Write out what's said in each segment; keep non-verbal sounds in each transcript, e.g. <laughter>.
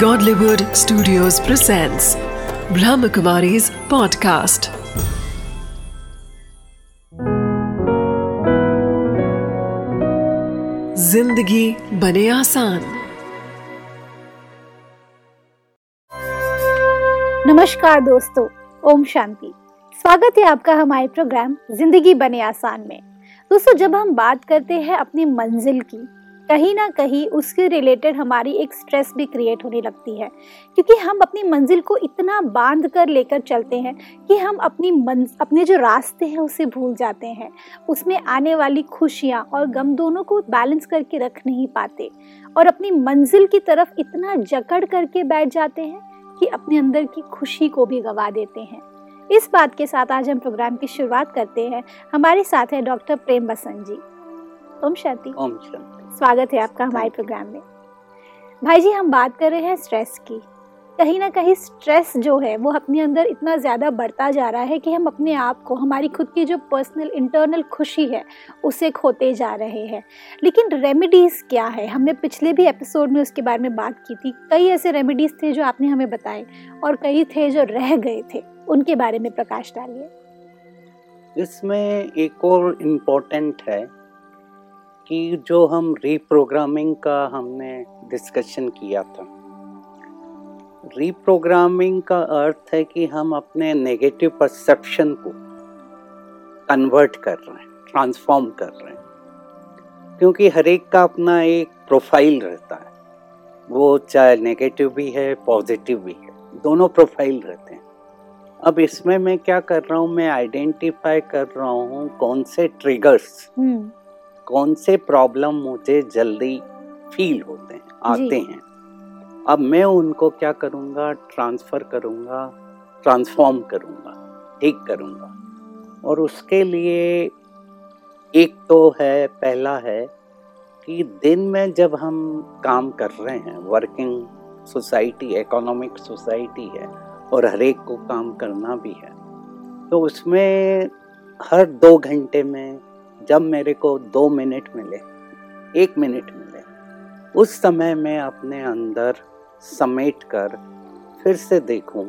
Godlywood Studios presents Brahmakumari's podcast. ज़िंदगी बने आसान। नमस्कार दोस्तों, ओम शांति। स्वागत है आपका हमारे प्रोग्राम ज़िंदगी बने आसान में। दोस्तों, जब हम बात करते हैं अपनी मंजिल की कहीं ना कहीं उसके रिलेटेड हमारी एक स्ट्रेस भी क्रिएट होने लगती है। क्योंकि हम अपनी मंजिल को इतना बाँध कर लेकर चलते हैं कि हम अपनी मंज अपने जो रास्ते हैं उसे भूल जाते हैं। उसमें आने वाली खुशियाँ और गम दोनों को बैलेंस करके रख नहीं पाते। और अपनी मंजिल की तरफ़ इतना जकड़ करके बैठ जाते हैं कि अपने अंदर की खुशी को भी गवा देते हैं। इस बात के साथ आज हम प्रोग्राम की शुरुआत करते हैं। हमारे साथ है डॉक्टर प्रेम बसंत जी। ओम शांति। ओम शांति। स्वागत है आपका हमारे प्रोग्राम में। भाई जी हम बात कर रहे हैं स्ट्रेस की। कहीं ना कहीं स्ट्रेस जो है वो अपने अंदर इतना ज़्यादा बढ़ता जा रहा है कि हम अपने आप को हमारी खुद की जो पर्सनल इंटरनल खुशी है उसे खोते जा रहे हैं। लेकिन रेमेडीज़ क्या है? हमने पिछले भी एपिसोड में उसके बारे में बात की थी। कई ऐसे रेमेडीज़ थे जो आपने हमें बताए और कई थे जो रह गए थे। उनके बारे में प्रकाश डालिए। इसमें एक और इम्पोर्टेंट है कि जो हम रीप्रोग्रामिंग का हमने डिस्कशन किया था। रीप्रोग्रामिंग का अर्थ है कि हम अपने नेगेटिव परसेप्शन को कन्वर्ट कर रहे हैं ट्रांसफॉर्म कर रहे हैं। क्योंकि हर एक का अपना एक प्रोफ़ाइल रहता है। वो चाहे नेगेटिव भी है पॉजिटिव भी है, दोनों प्रोफ़ाइल रहते हैं। अब इसमें मैं क्या कर रहा हूँ, मैं आइडेंटिफाई कर रहा हूँ कौन से ट्रिगर्स हम्म। कौन से प्रॉब्लम मुझे जल्दी फील होते हैं आते हैं। अब मैं उनको क्या करूँगा? ट्रांसफ़र करूँगा ट्रांसफॉर्म करूँगा ठीक करूँगा। और उसके लिए एक तो है पहला है कि दिन में जब हम काम कर रहे हैं वर्किंग सोसाइटी इकोनॉमिक सोसाइटी है और हर एक को काम करना भी है तो उसमें हर दो घंटे में जब मेरे को दो मिनट मिले एक मिनट मिले उस समय मैं अपने अंदर समेट कर फिर से देखूँ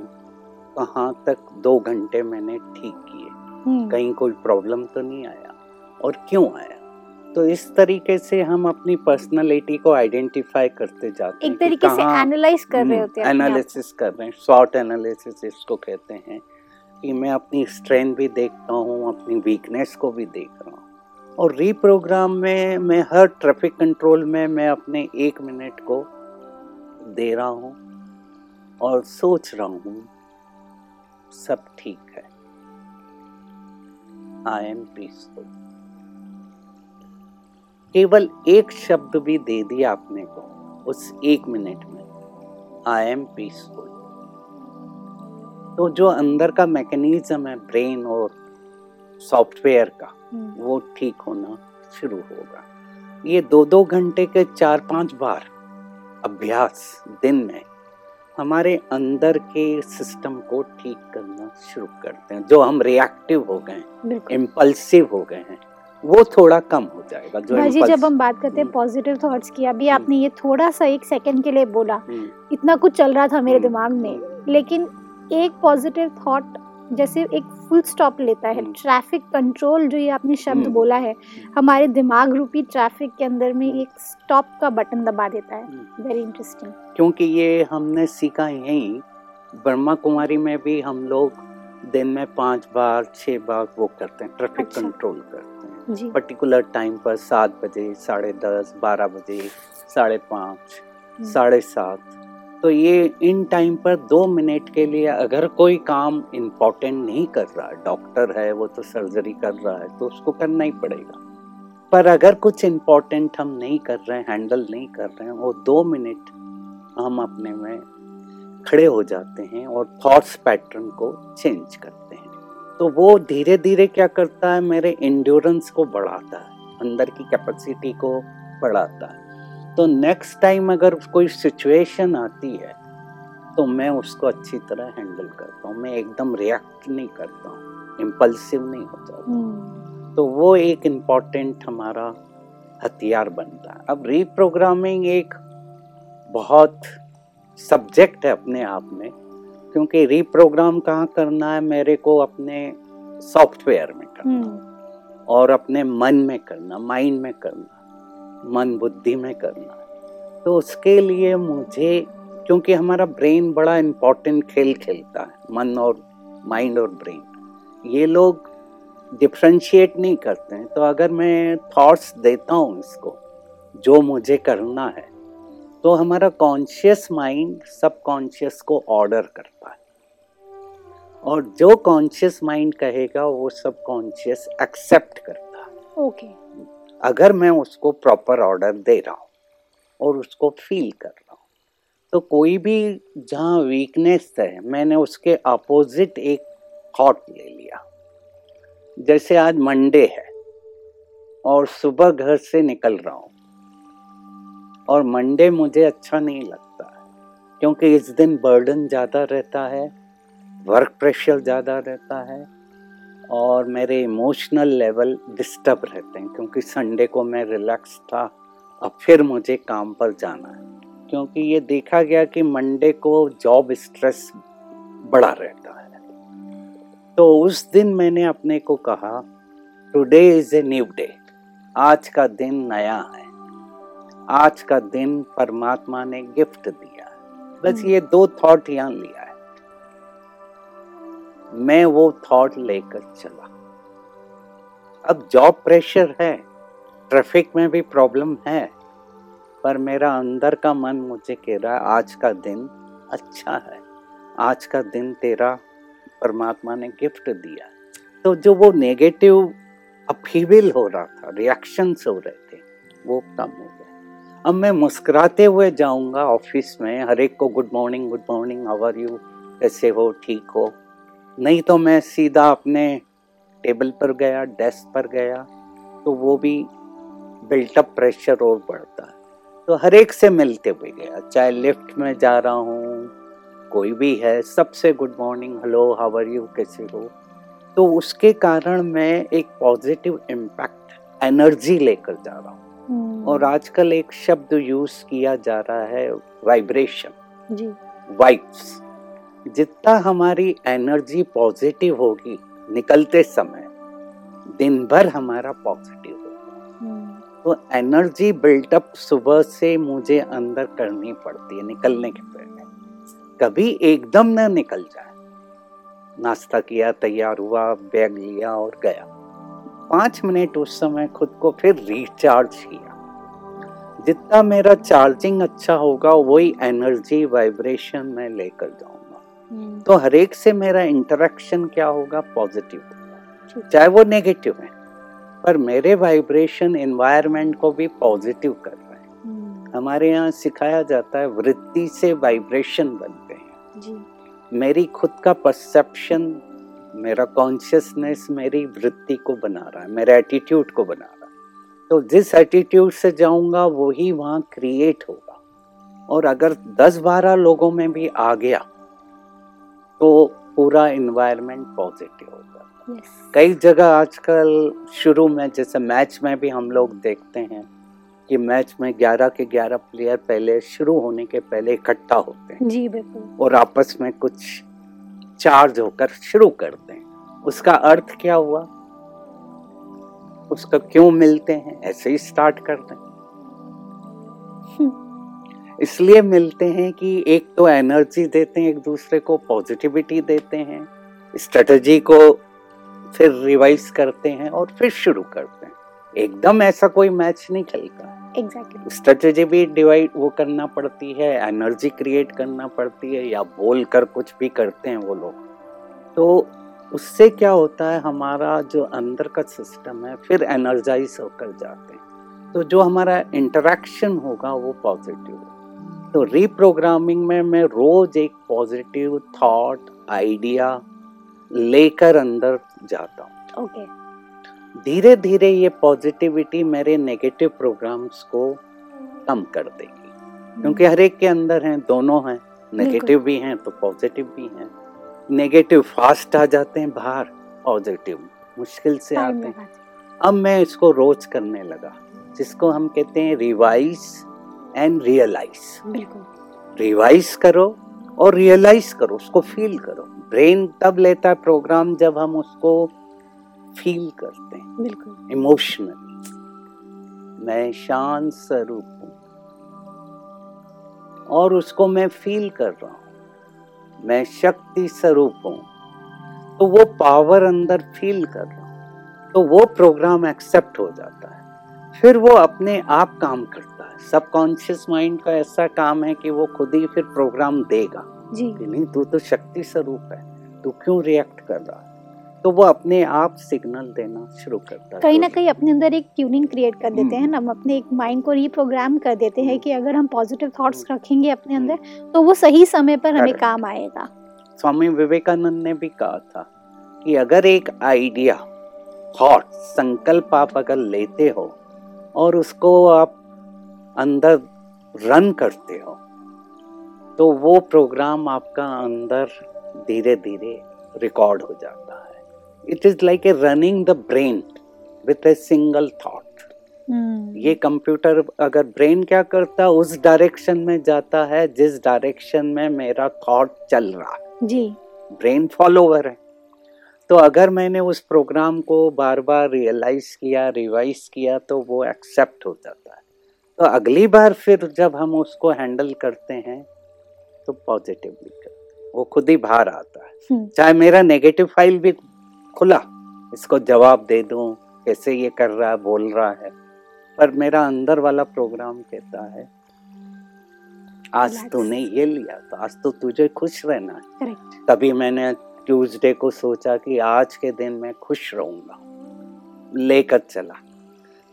कहाँ तक दो घंटे मैंने ठीक किए। हम्म, कहीं कोई प्रॉब्लम तो नहीं आया? और क्यों आया? तो इस तरीके से हम अपनी पर्सनालिटी को आइडेंटिफाई करते जाते एक हैं कि तरीके से एनालाइज कर रहे होते हैं। एनालिसिस कर रहे हैं। शॉर्ट एनालिसिस इसको कहते हैं कि मैं अपनी स्ट्रेंथ भी देखता हूँ अपनी वीकनेस को भी देख रहा हूँ। और रीप्रोग्राम में मैं हर ट्रैफ़िक कंट्रोल में मैं अपने एक मिनट को दे रहा हूँ और सोच रहा हूँ, सब ठीक है। आई एम पीसफुल केवल एक शब्द भी दे दिया आपने को उस एक मिनट में। आई एम पीसफुल तो जो अंदर का मैकेनिज्म है ब्रेन और सॉफ्टवेयर का वो ठीक होना शुरू होगा। ये दो दो घंटे के चार पाँच बार अभ्यास दिन में हमारे अंदर के सिस्टम को ठीक करना शुरू करते हैं। जो हम रिएक्टिव हो गए हैं इम्पल्सिव हो गए हैं वो थोड़ा कम हो जाएगा। जो भाई जी impulse- जब हम बात करते हैं हम्म। पॉजिटिव थॉट्स की अभी आपने ये थोड़ा सा एक सेकंड के लिए बोला हम्म, इतना कुछ चल रहा था मेरे हम्म। दिमाग में लेकिन एक पॉजिटिव थॉट जैसे एक फुल स्टॉप लेता है हम्म। ट्रैफ़िक कंट्रोल जो ये आपने शब्द हम्म। बोला है हमारे दिमाग रूपी ट्रैफ़िक के अंदर में एक स्टॉप का बटन दबा देता है हम्म। वेरी इंटरेस्टिंग क्योंकि ये हमने सीखा यही ब्रह्मा कुमारी में भी हम लोग दिन में पाँच बार छह बार वो करते हैं ट्रैफ़िक अच्छा। कंट्रोल करते हैं जी पर्टिकुलर टाइम पर सात बजे साढ़े दस बारह बजे साढ़े पाँच हम्म। साढ़े सात तो ये इन टाइम पर दो मिनट के लिए अगर कोई काम इम्पोर्टेंट नहीं कर रहा डॉक्टर है, वो तो सर्जरी कर रहा है तो उसको करना ही पड़ेगा। पर अगर कुछ इम्पोर्टेंट हम नहीं कर रहे हैं हैंडल नहीं कर रहे हैं, वो दो मिनट हम अपने में खड़े हो जाते हैं और थॉट्स पैटर्न को चेंज करते हैं। तो वो धीरे धीरे क्या करता है, मेरे इंड्योरेंस को बढ़ाता है, अंदर की कैपेसिटी को बढ़ाता है। तो नेक्स्ट टाइम अगर कोई सिचुएशन आती है तो मैं उसको अच्छी तरह हैंडल करता हूँ। मैं एकदम रिएक्ट नहीं करता हूँ इम्पल्सिव नहीं हो जाता हम्म, तो वो एक इंपॉर्टेंट हमारा हथियार बनता है। अब रीप्रोग्रामिंग एक बहुत सब्जेक्ट है अपने आप में क्योंकि रीप्रोग्राम कहाँ करना है? मेरे को अपने सॉफ्टवेयर में करना हम्म, और अपने मन में करना माइंड में करना। मन बुद्धि में करना। तो उसके लिए मुझे, क्योंकि हमारा ब्रेन बड़ा इम्पोर्टेंट खेल खेलता है, मन और माइंड और ब्रेन ये लोग डिफ्रेंशिएट नहीं करते हैं। तो अगर मैं थॉट्स देता हूँ इसको, जो मुझे करना है तो हमारा कॉन्शियस माइंड सब कॉन्शियस को ऑर्डर करता है। और जो कॉन्शियस माइंड कहेगा, वो सब कॉन्शियस एक्सेप्ट करता है। ओके अगर मैं उसको प्रॉपर ऑर्डर दे रहा हूँ और उसको फील कर रहा हूँ तो कोई भी जहाँ वीकनेस है, मैंने उसके अपोजिट एक थॉट ले लिया। जैसे आज मंडे है और सुबह घर से निकल रहा हूँ और मंडे मुझे अच्छा नहीं लगता क्योंकि इस दिन बर्डन ज़्यादा रहता है वर्क प्रेशर ज़्यादा रहता है और मेरे इमोशनल लेवल डिस्टर्ब रहते हैं क्योंकि संडे को मैं रिलैक्स था अब फिर मुझे काम पर जाना है। क्योंकि ये देखा गया कि मंडे को जॉब स्ट्रेस बड़ा रहता है। तो उस दिन मैंने अपने को कहा today is a new day आज का दिन नया है। आज का दिन परमात्मा ने गिफ्ट दिया बस ये दो थॉट यहाँ लिया मैं वो थॉट लेकर चला। अब जॉब प्रेशर है ट्रैफ़िक में भी प्रॉब्लम है, पर मेरा अंदर का मन मुझे कह रहा है, आज का दिन अच्छा है। आज का दिन तेरा परमात्मा ने गिफ्ट दिया तो जो वो नेगेटिव अपीविल हो रहा था रिएक्शंस हो रहे थे, वो कम हो गए। अब मैं मुस्कुराते हुए जाऊँगा ऑफ़िस में, हर एक को good morning good morning are you कैसे हो? ठीक हो? नहीं तो मैं सीधा अपने टेबल पर गया डेस्क पर गया तो वो भी बिल्टअप प्रेशर और बढ़ता है। तो हर एक से मिलते हुए गया चाहे लिफ्ट में जा रहा हूँ कोई भी है सबसे good morning hello how are you? कैसे हो? तो उसके कारण मैं एक पॉजिटिव इम्पैक्ट एनर्जी लेकर जा रहा हूँ। हम्म, और आजकल एक शब्द यूज़ किया जा रहा है वाइब्रेशन। जी। वाइब्स। जितना हमारी एनर्जी पॉजिटिव होगी निकलते समय दिन भर हमारा पॉजिटिव होगा। हम्म, तो एनर्जी बिल्टअप सुबह से मुझे अंदर करनी पड़ती है निकलने के पहले। कभी एकदम न निकल जाए। नाश्ता किया तैयार हुआ बैग लिया और गया। पाँच मिनट उस समय खुद को फिर रिचार्ज किया। जितना मेरा चार्जिंग अच्छा होगा वही एनर्जी वाइब्रेशन में लेकर जाऊँगा हम्म, तो हरेक से मेरा इंटरेक्शन क्या होगा? पॉजिटिव चाहे वो नेगेटिव है पर मेरे वाइब्रेशन एनवायरनमेंट को भी पॉजिटिव कर रहे हैं। हम्म, हमारे यहाँ सिखाया जाता है वृत्ति से वाइब्रेशन बनते हैं। जी। मेरी खुद का परसेप्शन मेरा कॉन्शियसनेस मेरी वृत्ति को बना रहा है मेरे एटीट्यूड को बना रहा है। तो जिस एटीट्यूड से जाऊँगा वही वहाँ क्रिएट होगा। और अगर 10-12 लोगों में भी आ गया तो पूरा इन्वायरमेंट पॉजिटिव हो होगा यस कई जगह आजकल शुरू में जैसे मैच में भी हम लोग देखते हैं कि मैच में 11 के 11 प्लेयर पहले शुरू होने के पहले इकट्ठा होते हैं। जी बिल्कुल। और आपस में कुछ चार्ज होकर शुरू करते हैं। उसका अर्थ क्या हुआ? उसका क्यों मिलते हैं? ऐसे ही स्टार्ट करते हैं। इसलिए मिलते हैं कि एक तो एनर्जी देते हैं एक दूसरे को पॉजिटिविटी देते हैं। स्ट्रेटजी को फिर रिवाइज करते हैं और फिर शुरू करते हैं। एकदम ऐसा कोई मैच नहीं खेलता। एग्जैक्टली स्ट्रेटजी भी डिवाइड वो करना पड़ती है एनर्जी क्रिएट करना पड़ती है या बोल कर कुछ भी करते हैं वो लोग। तो उससे क्या होता है हमारा जो अंदर का सिस्टम है फिर एनर्जाइज होकर जाते हैं। तो जो हमारा इंटरेक्शन होगा वो पॉजिटिव होगा। तो रीप्रोग्रामिंग में मैं रोज एक पॉजिटिव थॉट आइडिया लेकर अंदर जाता हूँ। ओके धीरे धीरे ये पॉजिटिविटी मेरे नेगेटिव प्रोग्राम्स को कम कर देगी। क्योंकि हर एक के अंदर हैं दोनों हैं। नेगेटिव भी हैं तो पॉजिटिव भी हैं। नेगेटिव फास्ट आ जाते हैं बाहर पॉजिटिव मुश्किल से आते हैं। अब मैं इसको रोज करने लगा जिसको हम कहते हैं रिवाइज एंड रियलाइज़ बिल्कुल। रिवाइज करो और रियलाइज़ करो उसको फील करो। ब्रेन तब लेता है प्रोग्राम जब हम उसको फील करते हैं। बिल्कुल। इमोशनली मैं शांत स्वरूप हूँ। और उसको मैं फील कर रहा हूँ। मैं शक्ति स्वरूप हूँ। तो वो पावर अंदर फील कर रहा हूँ। तो वो प्रोग्राम एक्सेप्ट हो जाता है। फिर वो अपने आप काम करता है। सबकॉन्शियस माइंड का ऐसा काम है कि वो खुद ही फिर प्रोग्राम देगा। जी। कि नहीं तू तो शक्ति स्वरूप है तू क्यों रिएक्ट कर रहा है? तो वो अपने आप सिग्नल देना शुरू करता है। कहीं ना तो- कहीं अपने अंदर एक ट्यूनिंग क्रिएट कर देते हैं हम्म। हम अपने एक माइंड को रीप्रोग्राम कर देते हैं कि अगर हम पॉजिटिव थॉट्स हम्म। रखेंगे अपने अंदर तो वो सही समय पर हमें काम आएगा। स्वामी विवेकानंद ने भी कहा था कि अगर एक आइडिया थॉट संकल्प आप अगर लेते हो और उसको आप अंदर रन करते हो तो वो प्रोग्राम आपका अंदर धीरे धीरे रिकॉर्ड हो जाता है। It is like a running the brain with a single thought ये कंप्यूटर अगर ब्रेन क्या करता उस डायरेक्शन में जाता है जिस डायरेक्शन में मेरा थॉट चल रहा जी। ब्रेन फॉलोवर है। तो अगर मैंने उस प्रोग्राम को बार बार रियलाइज़ किया रिवाइज किया तो वो एक्सेप्ट हो जाता है। तो अगली बार फिर जब हम उसको हैंडल करते हैं तो पॉजिटिवली करते हैं वो खुद ही बाहर आता है। हम्म, चाहे मेरा नेगेटिव फ़ाइल भी खुला इसको जवाब दे दूँ कैसे ये कर रहा है बोल रहा है पर मेरा अंदर वाला प्रोग्राम कहता है आज तूने ये लिया तो आज तो तुझे खुश रहना है। तभी मैंने ट्यूसडे को सोचा कि आज के दिन मैं खुश रहूँगा। लेकर चला।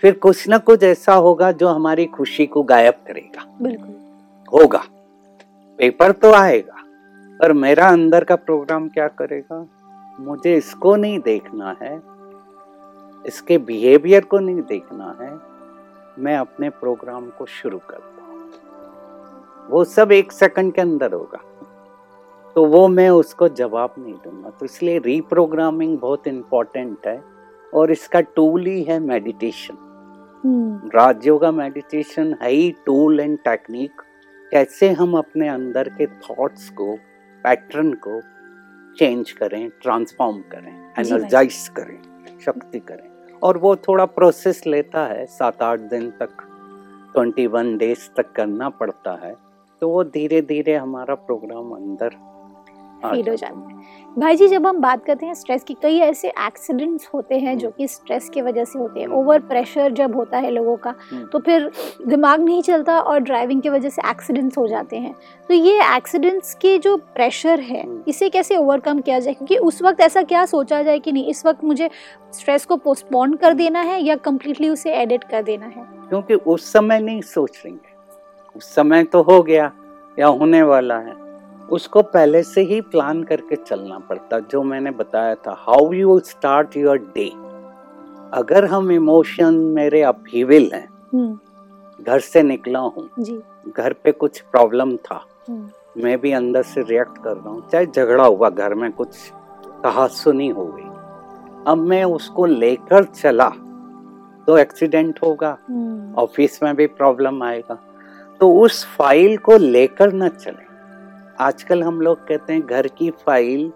फिर कुछ ना कुछ ऐसा होगा जो हमारी खुशी को गायब करेगा। बिल्कुल। होगा। पेपर तो आएगा पर मेरा अंदर का प्रोग्राम क्या करेगा? मुझे इसको नहीं देखना है। इसके बिहेवियर को नहीं देखना है। मैं अपने प्रोग्राम को शुरू करता हूँ। वो सब एक सेकंड के अंदर होगा। तो वो मैं उसको जवाब नहीं दूँगा। तो इसलिए रीप्रोग्रामिंग बहुत इम्पोर्टेंट है और इसका टूल ही है मेडिटेशन हम्म, राजयोगा मेडिटेशन है ही टूल एंड टेक्निक कैसे हम अपने अंदर के थॉट्स को पैटर्न को चेंज करें ट्रांसफॉर्म करें एनर्जाइज करें शक्ति करें। और वो थोड़ा प्रोसेस लेता है सात आठ दिन तक ट्वेंटी वन डेज़ तक करना पड़ता है। तो वो धीरे धीरे हमारा प्रोग्राम अंदर फील हो जाता है। भाई जी जब हम बात करते हैं स्ट्रेस की कई ऐसे एक्सीडेंट्स होते हैं जो कि स्ट्रेस की वजह से होते हैं। हम्म। ओवर प्रेशर जब होता है लोगों का हम्म। तो फिर दिमाग नहीं चलता और ड्राइविंग की वजह से एक्सीडेंट्स हो जाते हैं। तो ये एक्सीडेंट्स के जो प्रेशर है हम्म। इसे कैसे ओवरकम किया जाए? क्योंकि उस वक्त ऐसा क्या सोचा जाए कि नहीं इस वक्त मुझे स्ट्रेस को पोस्टपोन कर देना है या कम्प्लीटली उसे एडिट कर देना है? क्योंकि उस समय नहीं सोच लेंगे उस समय तो हो गया या होने वाला है। उसको पहले से ही प्लान करके चलना पड़ता जो मैंने बताया था। How you start your day अगर हम इमोशन मेरे अपहीविल हैं हम्म, घर से निकला हूँ घर पे कुछ प्रॉब्लम था हम्म, मैं भी अंदर से रिएक्ट कर रहा हूँ चाहे झगड़ा हुआ घर में कुछ कहा सुनी हो गई। अब मैं उसको लेकर चला तो एक्सीडेंट होगा हम्म, ऑफ़िस में भी प्रॉब्लम आएगा। तो उस फ़ाइल को लेकर न चले। आजकल हम लोग कहते हैं घर की फ़ाइल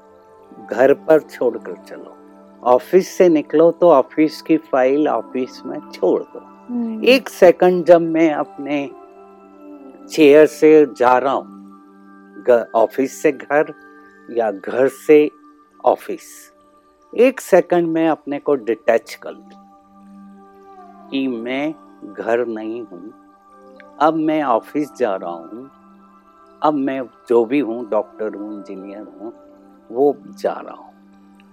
घर पर छोड़कर चलो। ऑफ़िस से निकलो तो ऑफ़िस की फ़ाइल ऑफ़िस में छोड़ दो। हम्म, एक सेकंड जब मैं अपने चेयर से जा रहा हूँ ऑफ़िस से घर या घर से ऑफ़िस एक सेकंड में अपने को डिटैच कर लूँ कि मैं घर नहीं हूँ। अब मैं ऑफ़िस जा रहा हूँ अब मैं जो भी हूँ डॉक्टर हूँ इंजीनियर हूँ वो जा रहा हूँ।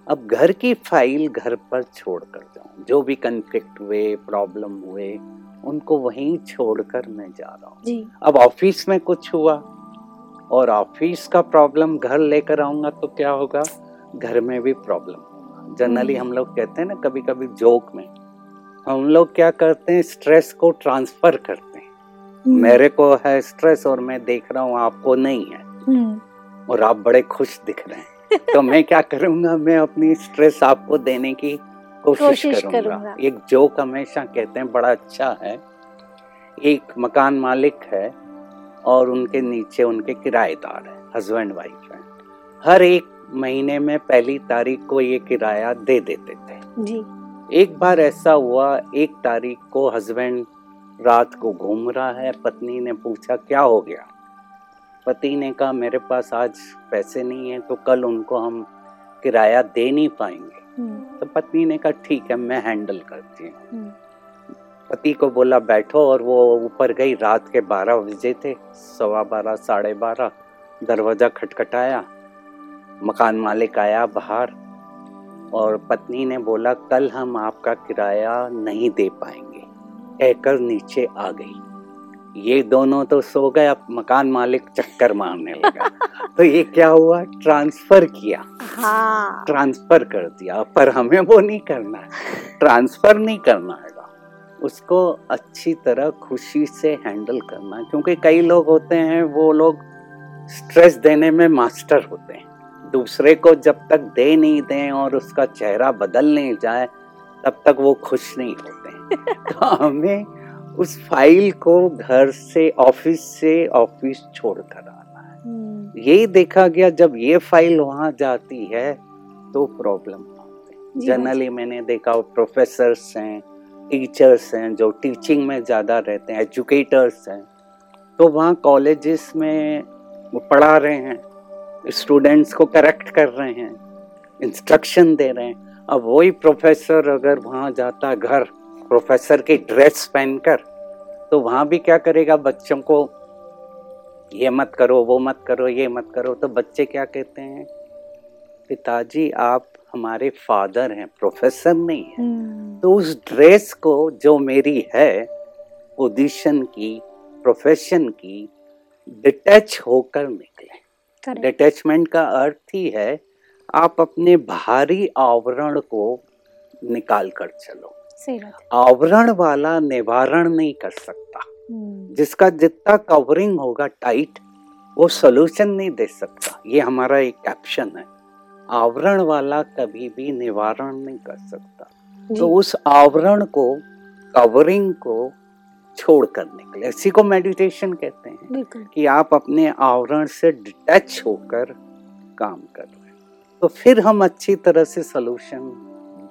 अब घर की फ़ाइल घर पर छोड़ कर जाऊँ। जो भी कन्फ्लिक्ट हुए प्रॉब्लम हुए उनको वहीं छोड़कर मैं जा रहा हूँ। अब ऑफ़िस में कुछ हुआ और ऑफ़िस का प्रॉब्लम घर लेकर आऊँगा तो क्या होगा? घर में भी प्रॉब्लम होगा। Generally hmm. हम लोग कहते हैं ना कभी कभी जोक में हम लोग क्या करते हैं स्ट्रेस को ट्रांसफ़र करते हैं। मेरे को है स्ट्रेस और मैं देख रहा हूँ आपको नहीं है। हम्म, और आप बड़े खुश दिख रहे हैं। तो मैं क्या करूँगा? मैं अपनी स्ट्रेस आपको देने की कोशिश, कोशिश करूँगा। करूँगा। एक जोक हमेशा कहते हैं बड़ा अच्छा है। एक मकान मालिक है और उनके नीचे उनके किराएदार है हस्बैंड वाइफ है। हर एक महीने में पहली तारीख को ये किराया दे देते थे। जी। एक बार ऐसा हुआ एक तारीख को हस्बैंड रात को घूम रहा है पत्नी ने पूछा क्या हो गया? पति ने कहा मेरे पास आज पैसे नहीं है तो कल उनको हम किराया दे नहीं पाएँगे। हम्म, तो पत्नी ने कहा ठीक है मैं हैंडल करती हूँ। हम्म, पति को बोला बैठो। और वो ऊपर गई रात के बारह बजे थे सवा बारह साढ़े बारह दरवाज़ा खटखटाया मकान मालिक आया बाहर और पत्नी ने बोला कल हम आपका किराया नहीं दे पाएँगे। कहकर नीचे आ गई। ये दोनों तो सो गए अब मकान मालिक चक्कर मारने लगा। तो ये क्या हुआ? ट्रांसफ़र किया। हाँ। ट्रांसफ़र कर दिया। पर हमें वो नहीं करना है। ट्रांसफ़र नहीं करना है। उसको अच्छी तरह खुशी से हैंडल करना क्योंकि कई लोग होते हैं वो लोग स्ट्रेस देने में मास्टर होते हैं। दूसरे को जब तक दे नहीं दें और उसका चेहरा बदल नहीं जाए तब तक वो खुश नहीं होते। <laughs> तो हमें उस फ़ाइल को घर से ऑफ़िस से ऑफ़िस छोड़ कर आना है। हम्म, यही देखा गया जब ये फ़ाइल वहाँ जाती है तो प्रॉब्लम जनरली मैंने देखा प्रोफेसर हैं टीचर्स हैं जो टीचिंग में ज़्यादा रहते हैं एजुकेटर्स हैं तो वहाँ कॉलेजेस में वो पढ़ा रहे हैं स्टूडेंट्स को करेक्ट कर रहे हैं इंस्ट्रक्शन दे रहे हैं। अब वही प्रोफेसर अगर वहाँ जाता घर प्रोफेसर की ड्रेस पहनकर तो वहाँ भी क्या करेगा? बच्चों को ये मत करो वो मत करो ये मत करो। तो बच्चे क्या कहते हैं? पिताजी आप हमारे फादर हैं प्रोफेसर नहीं है। हम्म, तो उस ड्रेस को जो मेरी है पोजीशन की प्रोफेशन की डिटैच होकर निकले। डिटैचमेंट का अर्थ ही है आप अपने भारी आवरण को निकाल कर चलो। सही बात आवरण वाला निवारण नहीं कर सकता। हम्म, जिसका जितना कवरिंग होगा टाइट वो सोल्यूशन नहीं दे सकता। ये हमारा एक कैप्शन है। आवरण वाला कभी भी निवारण नहीं कर सकता। तो उस आवरण को कवरिंग को छोड़कर निकले। इसी को मेडिटेशन कहते हैं कि आप अपने आवरण से डिटैच होकर काम कर रहे हैं। तो फिर हम अच्छी तरह से सोल्यूशन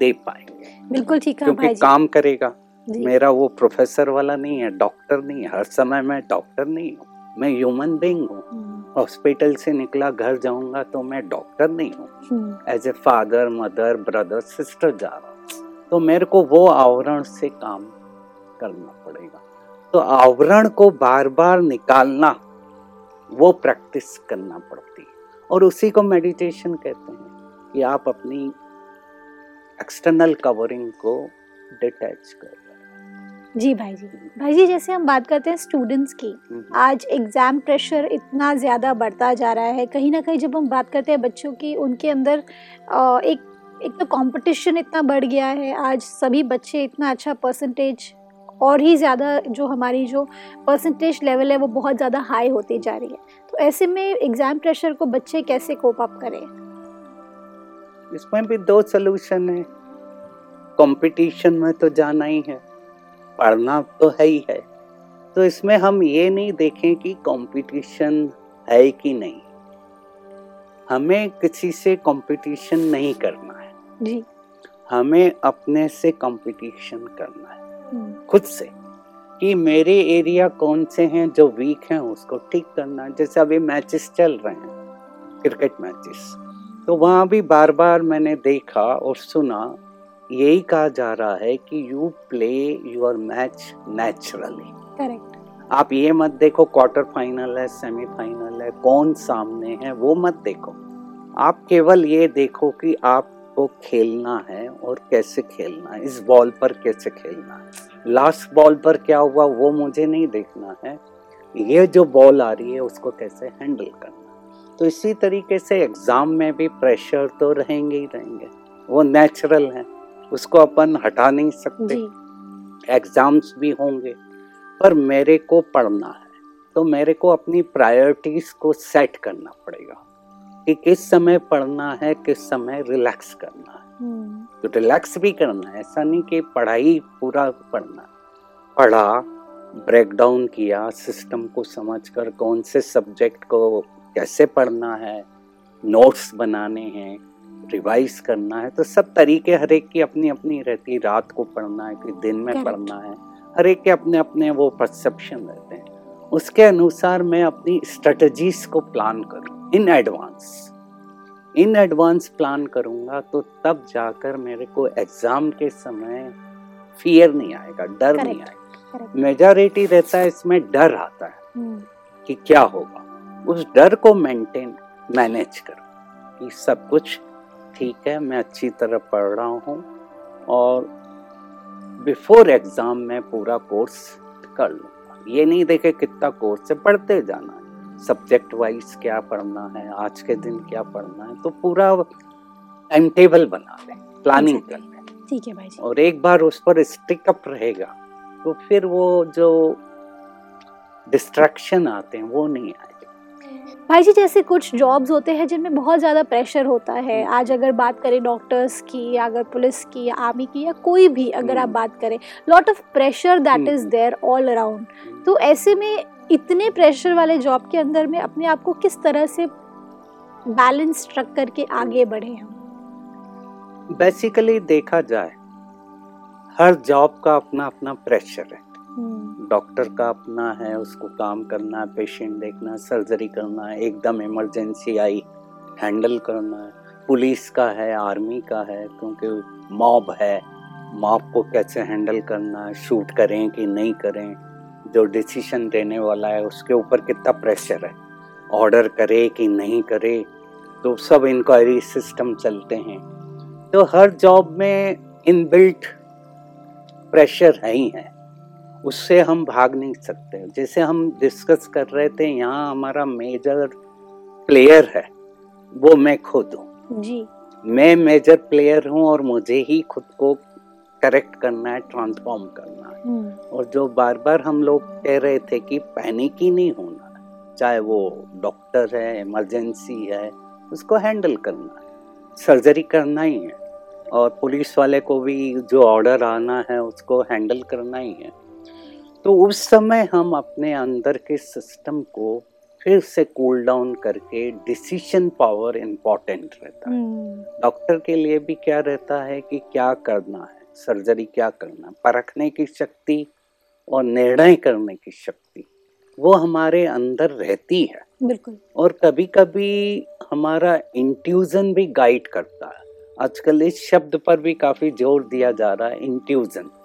दे पाएँगे। बिल्कुल ठीक है क्योंकि काम करेगा। मेरा वो प्रोफेसर वाला नहीं है डॉक्टर नहीं है। हर समय मैं डॉक्टर नहीं हूँ मैं ह्यूमन बींग हूँ। हम्म, हॉस्पिटल से निकला घर जाऊँगा तो मैं डॉक्टर नहीं हूँ। हम्म, as a father mother brother sister जा रहा हूँ। तो मेरे को वो आवरण से काम करना पड़ेगा। तो आवरण को बार बार निकालना वो प्रैक्टिस करना पड़ती है। और उसी को मेडिटेशन कहते हैं कि आप अपनी एक्सटर्नल कवरिंग को डिटैच कर जी भाई जी भाई जी जैसे हम बात करते हैं स्टूडेंट्स की आज एग्ज़ाम प्रेशर इतना ज़्यादा बढ़ता जा रहा है कहीं ना कहीं जब हम बात करते हैं बच्चों की उनके अंदर एक एक तो कंपटीशन इतना बढ़ गया है आज सभी बच्चे इतना अच्छा परसेंटेज और ही ज़्यादा जो हमारी जो परसेंटेज लेवल है वो बहुत ज़्यादा हाई होती जा रही है। तो ऐसे में एग्ज़ाम प्रेशर को बच्चे कैसे कोप अप करें? इसमें भी दो सोल्यूशन है। कंपटीशन में तो जाना ही है पढ़ना तो है ही है। तो इसमें हम ये नहीं देखें कि कंपटीशन है कि नहीं। हमें किसी से कंपटीशन नहीं करना है। जी। हमें अपने से कंपटीशन करना है। हम्म, खुद से कि मेरे एरिया कौन से हैं जो वीक हैं उसको ठीक करना है। जैसे अभी मैचेस चल रहे हैं क्रिकेट मैचेस तो वहाँ भी बार बार मैंने देखा और सुना यही कहा जा रहा है कि you play your match naturally correct आप ये मत देखो क्वार्टर फाइनल है सेमीफाइनल है कौन सामने है वो मत देखो। आप केवल ये देखो कि आपको खेलना है और कैसे खेलना है इस बॉल पर कैसे खेलना है। लास्ट बॉल पर क्या हुआ वो मुझे नहीं देखना है। ये जो बॉल आ रही है उसको कैसे हैंडल करना। तो इसी तरीके से एग्ज़ाम में भी प्रेशर तो रहेंगे ही रहेंगे। वो नेचुरल है उसको अपन हटा नहीं सकते। एग्ज़ाम्स भी होंगे पर मेरे को पढ़ना है तो मेरे को अपनी प्रायोरिटीज को सेट करना पड़ेगा। कि किस समय पढ़ना है किस समय रिलैक्स करना है। हम्म, तो रिलैक्स भी करना है ऐसा नहीं कि पढ़ाई पूरा पढ़ना। पढ़ा ब्रेक डाउन किया सिस्टम को समझकर कौन से सब्जेक्ट को कैसे पढ़ना है नोट्स बनाने हैं रिवाइज करना है तो सब तरीके हर एक की अपनी अपनी रहती रात को पढ़ना है कि दिन में Correct. पढ़ना है हर एक के अपने अपने वो परसेप्शन रहते हैं। उसके अनुसार मैं अपनी स्ट्रेटजीज को प्लान करूँ in advance in advance plan करूँगा तो तब जाकर मेरे को एग्ज़ाम के समय फियर नहीं आएगा डर नहीं आएगा। मेजॉरिटी रहता है इसमें डर आता है हम्म, कि क्या होगा। उस डर को मेंटेन मैनेज करो कि सब कुछ ठीक है मैं अच्छी तरह पढ़ रहा हूँ और बिफोर एग्ज़ाम में पूरा कोर्स कर लूँगा। ये नहीं देखे कितना कोर्स है पढ़ते जाना है। सब्जेक्ट वाइज क्या पढ़ना है आज के दिन क्या पढ़ना है तो पूरा टाइम टेबल बना लें प्लानिंग कर लें। ठीक है भाई जी। और एक बार उस पर स्टिक अप रहेगा तो फिर वो जो डिस्ट्रैक्शन आते हैं वो नहीं आएगा भाई जी जैसे कुछ जॉब्स होते हैं जिनमें बहुत ज़्यादा प्रेशर होता है। आज अगर बात करें डॉक्टर्स की या अगर पुलिस की या आर्मी की या कोई भी अगर आप हम्म। बात करें lot of pressure that is hmm. There all around तो ऐसे में इतने प्रेशर वाले जॉब के अंदर में अपने आप को किस तरह से बैलेंस रख करके आगे बढ़े हम? बेसिकली देखा जाए हर जॉब का अपना अपना प्रेशर है। हम्म, डॉक्टर का अपना है, उसको काम करना है, पेशेंट देखना सर्जरी करना है, एकदम इमरजेंसी आई, हैंडल करना है। पुलिस का है, आर्मी का है, क्योंकि मॉब है। मॉब को कैसे हैंडल करना है, शूट करें कि नहीं करें, जो डिसीज़न देने वाला है, उसके ऊपर कितना प्रेशर है। ऑर्डर करे कि नहीं करे तो सब इंक्वायरी सिस्टम चलते हैं। तो हर जॉब में इनबिल्ट प्रेशर है ही है। उससे हम भाग नहीं सकते। जैसे हम डिस्कस कर रहे थे यहाँ हमारा मेजर प्लेयर है वो मैं खुद हूँ। जी। मैं मेजर प्लेयर हूँ और मुझे ही खुद को करेक्ट करना है ट्रांसफॉर्म करना है। हम्म, और जो बार बार हम लोग कह रहे थे कि पैनिक ही नहीं होना चाहे वो डॉक्टर है इमरजेंसी है उसको हैंडल करना है। सर्जरी करना ही है और पुलिस वाले को भी जो ऑर्डर आना है उसको हैंडल करना ही है। तो उस समय हम अपने अंदर के सिस्टम को फिर से कूल डाउन करके डिसीशन पावर इम्पोर्टेंट रहता है। हम्म, डॉक्टर के लिए भी क्या रहता है कि क्या करना है? सर्जरी क्या करना है? परखने की शक्ति और निर्णय करने की शक्ति वो हमारे अंदर रहती है। बिल्कुल। और कभी कभी हमारा इंट्यूजन भी गाइड करता है। आजकल इस शब्द पर भी काफ़ी ज़ोर दिया जा रहा है इंट्यूजन हम्म,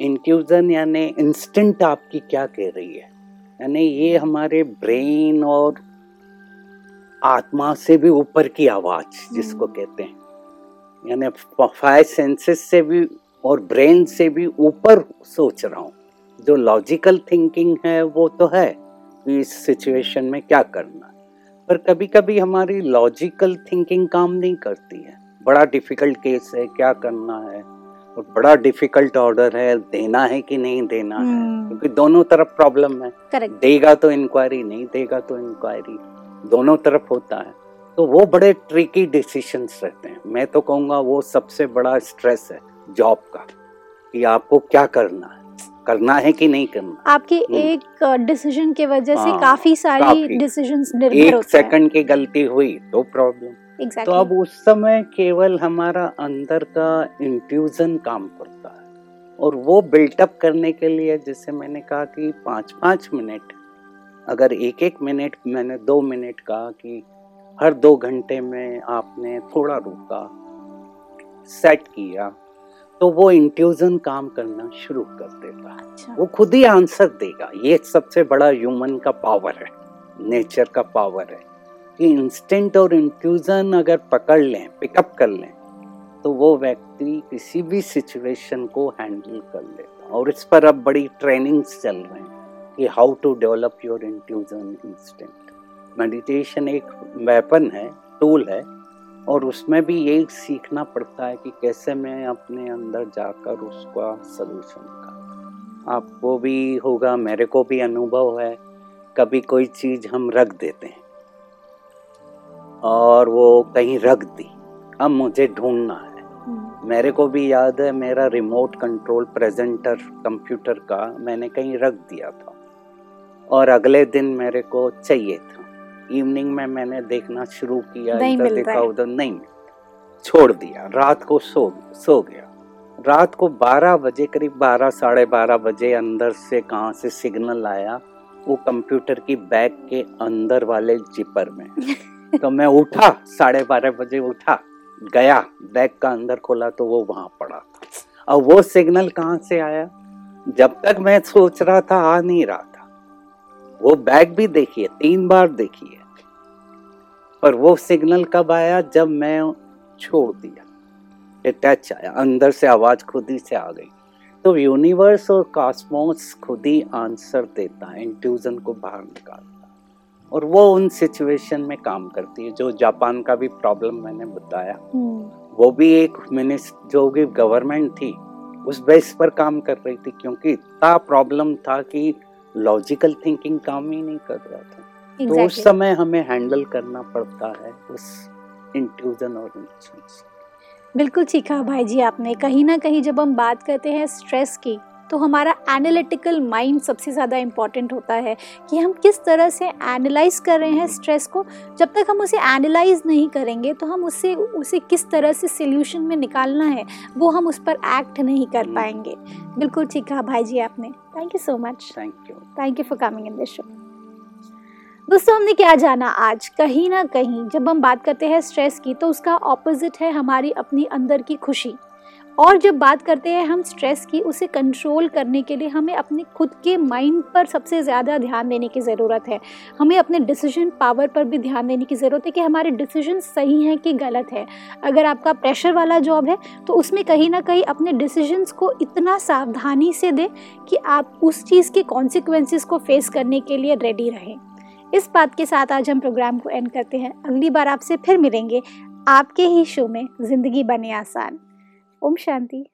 इंट्यूजन यानी इंस्टेंट आपकी क्या कह रही है? यानी ये हमारे ब्रेन और आत्मा से भी ऊपर की आवाज़ जिसको हम्म। कहते हैं। यानी फाइव सेंसेस से भी और ब्रेन से भी ऊपर सोच रहा हूँ। जो लॉजिकल थिंकिंग है वो तो है कि इस सिचुएशन में क्या करना। पर कभी कभी हमारी लॉजिकल थिंकिंग काम नहीं करती है। बड़ा डिफ़िकल्ट केस है क्या करना है? और बड़ा डिफ़िकल्ट ऑर्डर है देना है कि नहीं देना है? हम्म, क्योंकि दोनों तरफ़ प्रॉब्लम है। करेक्ट देगा तो इंक्वायरी नहीं देगा तो इंक्वायरी दोनों तरफ़ होता है। तो वो बड़े ट्रिकी डिसीशंस रहते हैं। मैं तो कहूँगा वो सबसे बड़ा स्ट्रेस है जॉब का कि आपको क्या करना है? करना है कि नहीं करना आपके हम्म। एक डिसीज़न के वजह से हाँ, काफ़ी सारी। डिसीजंस निर्भर एक होते हैं। सेकंड की गलती हुई तो प्रॉब्लम तो अब उस समय केवल हमारा अंदर का इंट्यूजन काम करता है। और वो बिल्टअप करने के लिए जैसे मैंने कहा कि पाँच पाँच मिनट अगर एक एक मिनट मैंने दो मिनट कहा कि हर दो घंटे में आपने थोड़ा रुका सेट किया तो वो इंट्यूजन काम करना शुरू कर देगा अच्छा। वो खुद ही आंसर देगा ये सबसे बड़ा ह्यूमन का पावर है नेचर का पावर है। कि इंस्टेंट और इंट्यूजन अगर पकड़ लें पिकअप कर लें तो वो व्यक्ति किसी भी सिचुएशन को हैंडल कर लेता और इस पर अब बड़ी ट्रेनिंग्स चल रहे हैं कि how to develop your intuition instant meditation एक वेपन है टूल है, और उसमें भी यही सीखना पड़ता है कि कैसे मैं अपने अंदर जाकर उसका सलूशन का आपको भी होगा, मेरे को भी अनुभव है, कभी कोई चीज़ हम रख देते हैं। और वो कहीं रख दी। अब मुझे ढूंढना है। मेरे को भी याद है मेरा रिमोट कंट्रोल प्रेजेंटर कंप्यूटर का मैंने कहीं रख दिया था। और अगले दिन मेरे को चाहिए था। इवनिंग में मैंने देखना शुरू किया इधर देखा उधर नहीं छोड़ दिया। रात को सो सो गया। रात को 12 बजे करीब 12 साढ़े बारह बजे अंदर से कहाँ से सिग्नल आया वो कंप्यूटर की बैग के अंदर वाले जिपर में। <laughs> तो मैं उठा, साढ़े बारह बजे उठा, गया, बैग का अंदर खोला तो वो वहाँ पड़ा था। और वो सिग्नल कहाँ से आया? जब तक मैं सोच रहा था, आ नहीं रहा था। वो बैग भी देखिए, तीन बार देखिए। पर वो सिग्नल कब आया? जब मैं छोड़ दिया। टच आया, अंदर से आवाज़ खुद ही से आ गई। तो यूनिवर्स और कॉस्मोस खुद ही आंसर देता है, इंट्यूजन को बाहर निकालता और वो उन सिचुएशन में काम करती है जो जापान का भी प्रॉब्लम मैंने बताया हम्म। वो भी एक मिनिस्ट जो भी गवर्नमेंट थी उस बेस पर काम कर रही थी क्योंकि इतना प्रॉब्लम था कि लॉजिकल थिंकिंग काम ही नहीं कर रहा था exactly. तो उस समय हमें हैंडल करना पड़ता है उस इंट्यूजन और बिल्कुल ठीक है भाई जी आपने कहीं ना कहीं जब हम बात करते हैं स्ट्रेस की तो हमारा एनालिटिकल माइंड सबसे ज़्यादा इंपॉर्टेंट होता है कि हम किस तरह से एनालाइज कर रहे हैं स्ट्रेस को। जब तक हम उसे एनालाइज नहीं करेंगे तो हम उससे उसे किस तरह से सोल्यूशन में निकालना है वो हम उस पर एक्ट नहीं कर पाएँगे। बिल्कुल ठीक कहा भाई जी आपने। Thank you so much thank you thank you for coming in this show दोस्तों हमने क्या जाना आज? कहीं ना कहीं जब हम बात करते हैं स्ट्रेस की तो उसका ऑपोजिट है हमारी अपनी अंदर की खुशी। और जब बात करते हैं हम स्ट्रेस की, उसे कंट्रोल करने के लिए हमें अपने खुद के माइंड पर सबसे ज़्यादा ध्यान देने की ज़रूरत है। हमें अपने डिसीज़न पावर पर भी ध्यान देने की ज़रूरत है कि हमारे डिसीज़न सही हैं कि गलत है। अगर आपका प्रेशर वाला जॉब है तो उसमें कहीं ना कहीं अपने डिसीजंस को इतना सावधानी से दें कि आप उस चीज़ के कॉन्सिक्वेंसेस को फेस करने के लिए रेडी रहें। इस बात के साथ आज हम प्रोग्राम को एंड करते हैं। अगली बार आपसे फिर मिलेंगे। आपके ही शो में ज़िंदगी बने आसान। ओम शांति।